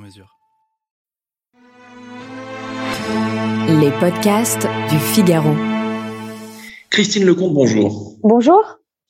mesure. Les podcasts du Figaro. Christine Lecomte, bonjour. Bonjour.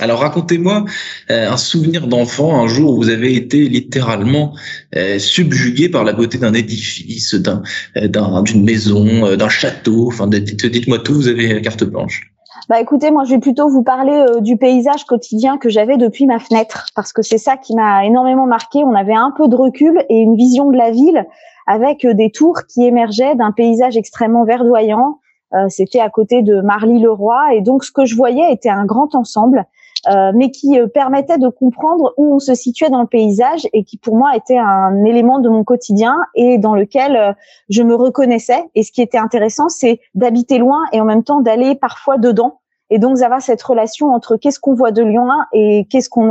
Alors racontez-moi euh, un souvenir d'enfant, un jour où vous avez été littéralement euh, subjugué par la beauté d'un édifice, d'un, euh, d'un- d'une maison, euh, d'un château. Enfin, dites-moi tout, vous avez carte blanche. Bah écoutez, moi je vais plutôt vous parler euh, du paysage quotidien que j'avais depuis ma fenêtre parce que c'est ça qui m'a énormément marqué. On avait un peu de recul et une vision de la ville avec euh, des tours qui émergeaient d'un paysage extrêmement verdoyant. Euh, C'était à côté de Marly-le-Roi et donc ce que je voyais était un grand ensemble, euh, mais qui euh, permettait de comprendre où on se situait dans le paysage et qui pour moi était un élément de mon quotidien et dans lequel euh, je me reconnaissais. Et ce qui était intéressant, c'est d'habiter loin et en même temps d'aller parfois dedans. Et donc d'avoir cette relation entre qu'est-ce qu'on voit de loin et qu'est-ce qu'on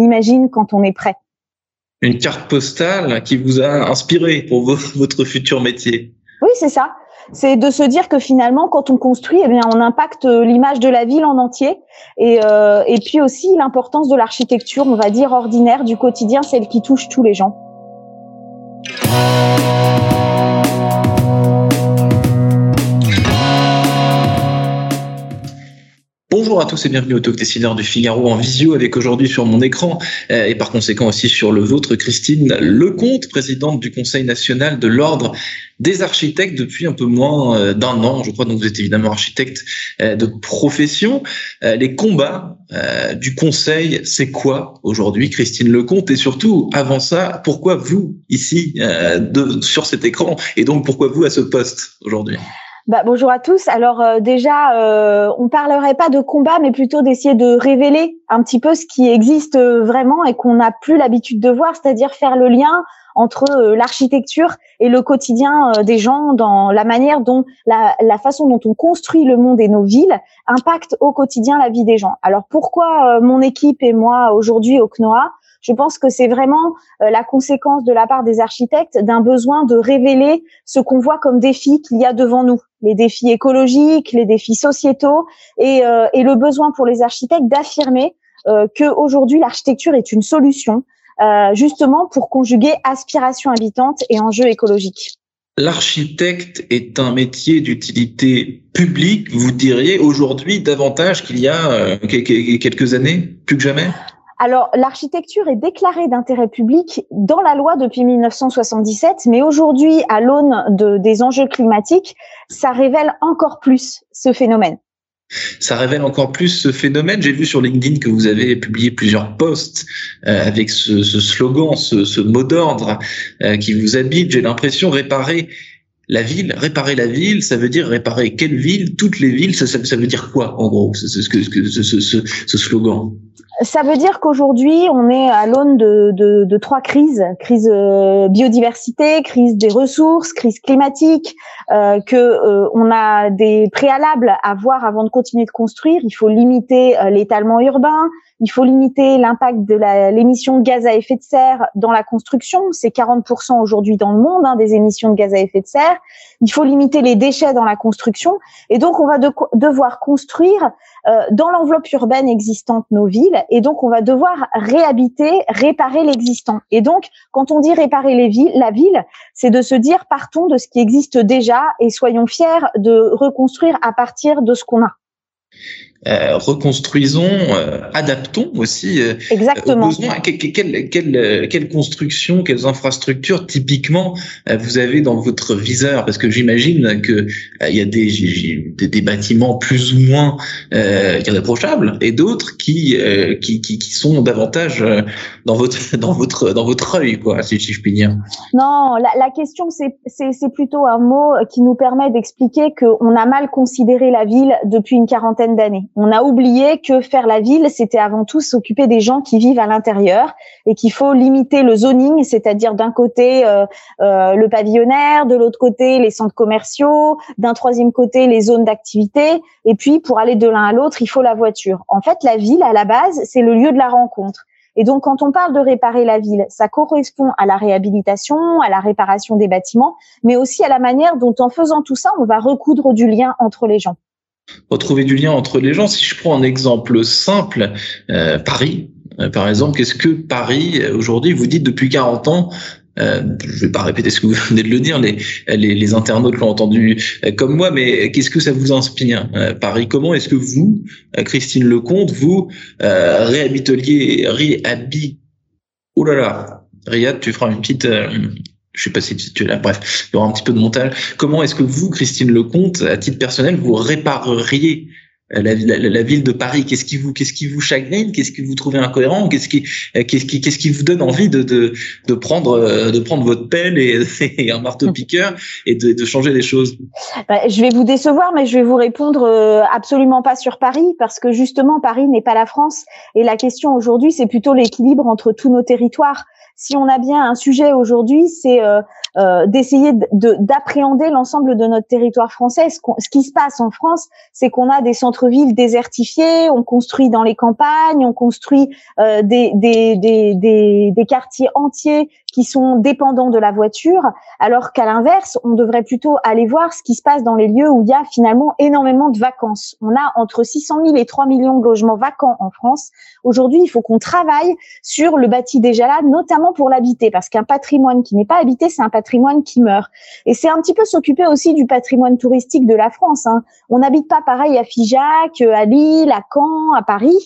imagine quand on est prêt. Une carte postale qui vous a inspiré pour vo- votre futur métier. Oui, c'est ça. C'est de se dire que finalement, quand on construit, eh bien, on impacte euh, l'image de la ville en entier, et, euh, et puis aussi l'importance de l'architecture, on va dire ordinaire du quotidien, celle qui touche tous les gens. Bonjour à tous et bienvenue au Talk Décideur du Figaro en visio avec aujourd'hui sur mon écran euh, et par conséquent aussi sur le vôtre Christine Lecomte, présidente du Conseil national de l'Ordre des architectes depuis un peu moins euh, d'un an, je crois. Donc vous êtes évidemment architecte euh, de profession. Les combats du Conseil, c'est quoi aujourd'hui, Christine Lecomte? Et surtout, avant ça, pourquoi vous ici de, sur cet écran et donc pourquoi vous à ce poste aujourd'hui? Bah, bonjour à tous. Alors euh, déjà, euh, on parlerait pas de combat, mais plutôt d'essayer de révéler un petit peu ce qui existe euh, vraiment et qu'on n'a plus l'habitude de voir, c'est-à-dire faire le lien entre euh, l'architecture et le quotidien euh, des gens dans la manière dont la, la façon dont on construit le monde et nos villes impacte au quotidien la vie des gens. Alors pourquoi euh, mon équipe et moi aujourd'hui au CNOA? Je pense que c'est vraiment la conséquence de la part des architectes d'un besoin de révéler ce qu'on voit comme défis qu'il y a devant nous, les défis écologiques, les défis sociétaux, et, euh, et le besoin pour les architectes d'affirmer euh, que aujourd'hui l'architecture est une solution, euh, justement pour conjuguer aspiration habitante et enjeux écologiques. L'architecte est un métier d'utilité publique, vous diriez aujourd'hui davantage qu'il y a euh, que- que- quelques années, plus que jamais? Alors, l'architecture est déclarée d'intérêt public dans la loi depuis 1977, mais aujourd'hui, à l'aune de, des enjeux climatiques, ça révèle encore plus ce phénomène. Ça révèle encore plus ce phénomène. J'ai vu sur LinkedIn que vous avez publié plusieurs posts euh, avec ce, ce slogan, ce, ce mot d'ordre euh, qui vous habite. J'ai l'impression réparer la ville, réparer la ville, ça veut dire réparer quelle ville, toutes les villes. Ça, ça, ça veut dire quoi en gros, ce, ce, ce, slogan Ça veut dire qu'aujourd'hui, on est à l'aune de, de, de trois crises crise euh, biodiversité, crise des ressources, crise climatique. Euh, que euh, on a des préalables à voir avant de continuer de construire. Il faut limiter euh, l'étalement urbain. Il faut limiter l'impact de l'émission de gaz à effet de serre dans la construction. C'est 40% aujourd'hui dans le monde hein, des émissions de gaz à effet de serre. Il faut limiter les déchets dans la construction. Et donc, on va de- devoir construire euh, dans l'enveloppe urbaine existante nos villes. Et donc, on va devoir réhabiter, réparer l'existant. Et donc, quand on dit réparer les villes, la ville, c'est de se dire partons de ce qui existe déjà et soyons fiers de reconstruire à partir de ce qu'on a. euh, reconstruisons, euh, adaptons aussi euh, aux Exactement. besoins. Que- que- Quelle, quelle, euh, quelle construction, quelles infrastructures typiquement euh, vous avez dans votre viseur? Parce que j'imagine que euh, il y a des, des, des bâtiments plus ou moins euh, irréprochables et d'autres qui, euh, qui, qui qui sont davantage dans votre dans votre dans votre œil, quoi, si, si je puis dire. Non, la, la question, c'est c'est- c'est plutôt un mot qui nous permet d'expliquer qu'on a mal considéré la ville depuis une quarantaine d'années. On a oublié que faire la ville, c'était avant tout s'occuper des gens qui vivent à l'intérieur et qu'il faut limiter le zoning, c'est-à-dire d'un côté euh, euh, le pavillonnaire, de l'autre côté les centres commerciaux, d'un troisième côté les zones d'activité, et puis pour aller de l'un à l'autre, il faut la voiture. En fait, la ville, à la base, c'est le lieu de la rencontre. Et donc, quand on parle de réparer la ville, ça correspond à la réhabilitation, à la réparation des bâtiments, mais aussi à la manière dont, en faisant tout ça, on va recoudre du lien entre les gens. Retrouver du lien entre les gens. Si je prends un exemple simple, euh, Paris, euh, par exemple, qu'est-ce que Paris, aujourd'hui, vous dites depuis 40 ans, euh, je vais pas répéter ce que vous venez de le dire, les, les, les internautes l'ont entendu euh, comme moi, mais qu'est-ce que ça vous inspire euh, Paris? Comment est-ce que vous, euh, Christine Lecomte, vous euh, réhabiteliez, réhabit... Oh là là, Riyad, tu feras une petite... je sais pas si tu, es là, bref, il y aura un petit peu de montage. Comment est-ce que vous, Christine Lecomte, à titre personnel, vous répareriez euh, la, ville de Paris? Qu'est-ce qui vous, qu'est-ce qui vous chagrine? Qu'est-ce que vous trouvez incohérent? Qu'est-ce qui, euh, qu'est-ce qui, qu'est-ce qui vous donne envie de, de, de prendre, euh, de prendre votre pelle et, un marteau piqueur et de, de changer les choses? Bah, Je vais vous décevoir, mais je vais vous répondre absolument pas sur Paris parce que justement Paris n'est pas la France. Et la question aujourd'hui c'est plutôt l'équilibre entre tous nos territoires si on a bien un sujet aujourd'hui, c'est euh, euh, d'essayer d'appréhender l'ensemble de notre territoire français. Ce, qui se passe en France, c'est qu'on a des centres-villes désertifiés, on construit dans les campagnes, on construit euh, des, quartiers entiers qui sont dépendants de la voiture, alors qu'à l'inverse, on devrait plutôt aller voir ce qui se passe dans les lieux où il y a finalement énormément de vacances. On a entre 600 000 et 3 millions de logements vacants en France. Aujourd'hui, il faut qu'on travaille sur le bâti déjà là, notamment pour l'habiter, parce qu'un patrimoine qui n'est pas habité, c'est un patrimoine qui meurt. Et c'est un petit peu s'occuper aussi du patrimoine touristique de la France. Hein. On n'habite pas pareil à Figeac, à Lille, à Caen, à Paris.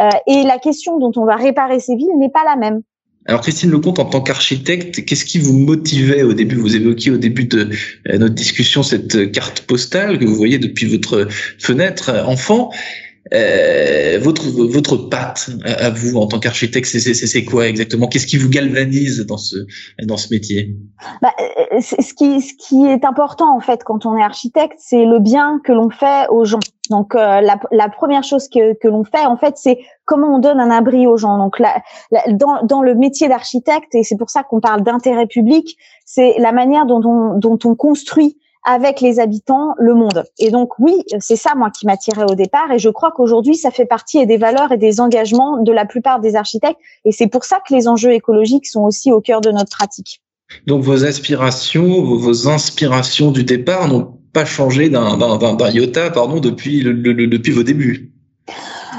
Euh, et la question dont on va réparer ces villes n'est pas la même. Alors Christine Lecomte, en tant qu'architecte, qu'est-ce qui vous motivait au début? Vous évoquiez au début de euh, notre discussion cette carte postale que vous voyez depuis votre fenêtre euh, enfant. Euh, votre votre patte à, vous en tant qu'architecte, c'est quoi exactement? Qu'est-ce qui vous galvanise dans ce dans ce métier? Bah, euh, Ce qui ce qui est important en fait quand on est architecte, c'est le bien que l'on fait aux gens. Donc euh, la, la, première chose que, que l'on fait en fait, c'est comment on donne un abri aux gens. Donc la, dans dans le métier d'architecte et c'est pour ça qu'on parle d'intérêt public, c'est la manière dont on dont on construit avec les habitants le monde. Et donc oui, c'est ça moi qui m'attirait au départ et je crois qu'aujourd'hui ça fait partie des valeurs et des engagements de la plupart des architectes et c'est pour ça que les enjeux écologiques sont aussi au cœur de notre pratique. Donc vos aspirations, vos inspirations du départ n'ont pas changé d'un iota pardon depuis le, depuis vos débuts?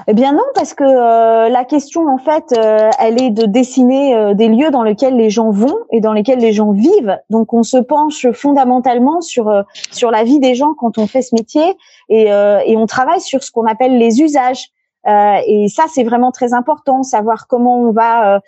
Eh bien non, parce que euh, la question en fait, euh, elle est de dessiner euh, des lieux dans lesquels les gens vont et dans lesquels les gens vivent. Donc on se penche fondamentalement sur sur la vie des gens quand on fait ce métier et, et on travaille sur ce qu'on appelle les usages. et ça, c'est vraiment très important, savoir comment on va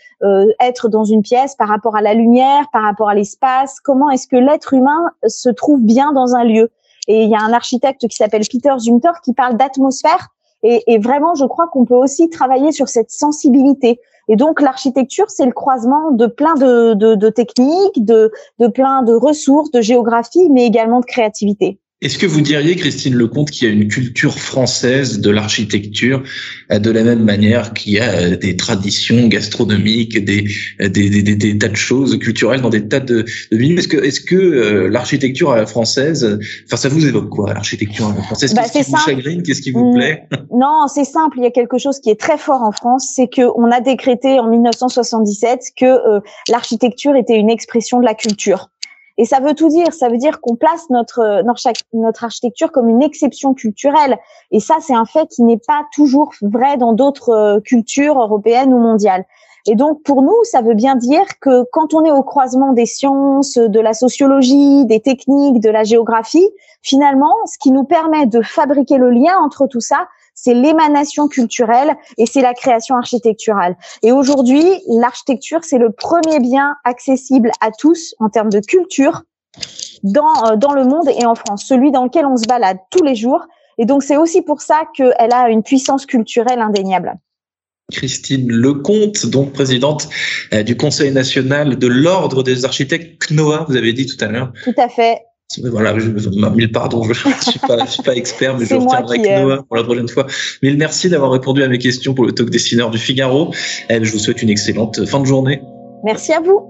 être dans une pièce par rapport à la lumière, par rapport à l'espace, comment est-ce que l'être humain se trouve bien dans un lieu? Et il y a un architecte qui s'appelle Peter Zumthor qui parle d'atmosphère et, vraiment, je crois qu'on peut aussi travailler sur cette sensibilité. Et donc, l'architecture, c'est le croisement de plein de, de, de techniques, de, de plein de ressources, de géographie, mais également de créativité. Est-ce que vous diriez, Christine Lecomte, qu'il y a une culture française de l'architecture euh, de la même manière qu'il y a euh, des traditions gastronomiques, des, euh, des, des, des, tas de choses culturelles dans des tas de, de milieux? Est-ce que, est-ce que l'architecture française, enfin, ça vous évoque quoi, l'architecture française? Bah, Qu'est-ce qui vous chagrine? Qu'est-ce qui vous mm. plaît? Non, c'est simple. Il y a quelque chose qui est très fort en France, c'est que on a décrété en 1977 que l'architecture était une expression de la culture. Et ça veut tout dire. Ça veut dire qu'on place notre, notre, architecture comme une exception culturelle. Et ça, c'est un fait qui n'est pas toujours vrai dans d'autres euh, cultures européennes ou mondiales. Et donc, pour nous, ça veut bien dire que quand on est au croisement des sciences, de la sociologie, des techniques, de la géographie, finalement, ce qui nous permet de fabriquer le lien entre tout ça, c'est l'émanation culturelle et c'est la création architecturale. Et aujourd'hui, l'architecture, c'est le premier bien accessible à tous en termes de culture dans, euh, dans le monde et en France, celui dans lequel on se balade tous les jours. Et donc, c'est aussi pour ça qu'elle a une puissance culturelle indéniable. Christine Lecomte, donc présidente euh, du Conseil national de l'Ordre des architectes CNOA, vous avez dit tout à l'heure. Tout à fait. Voilà, je, mille pardons, je ne suis, pas, suis pas expert, mais je retiendrai Noah pour la prochaine fois. Mille merci d'avoir répondu à mes questions pour le talk dessineur du Figaro. Eh, je vous souhaite une excellente fin de journée. Merci à vous.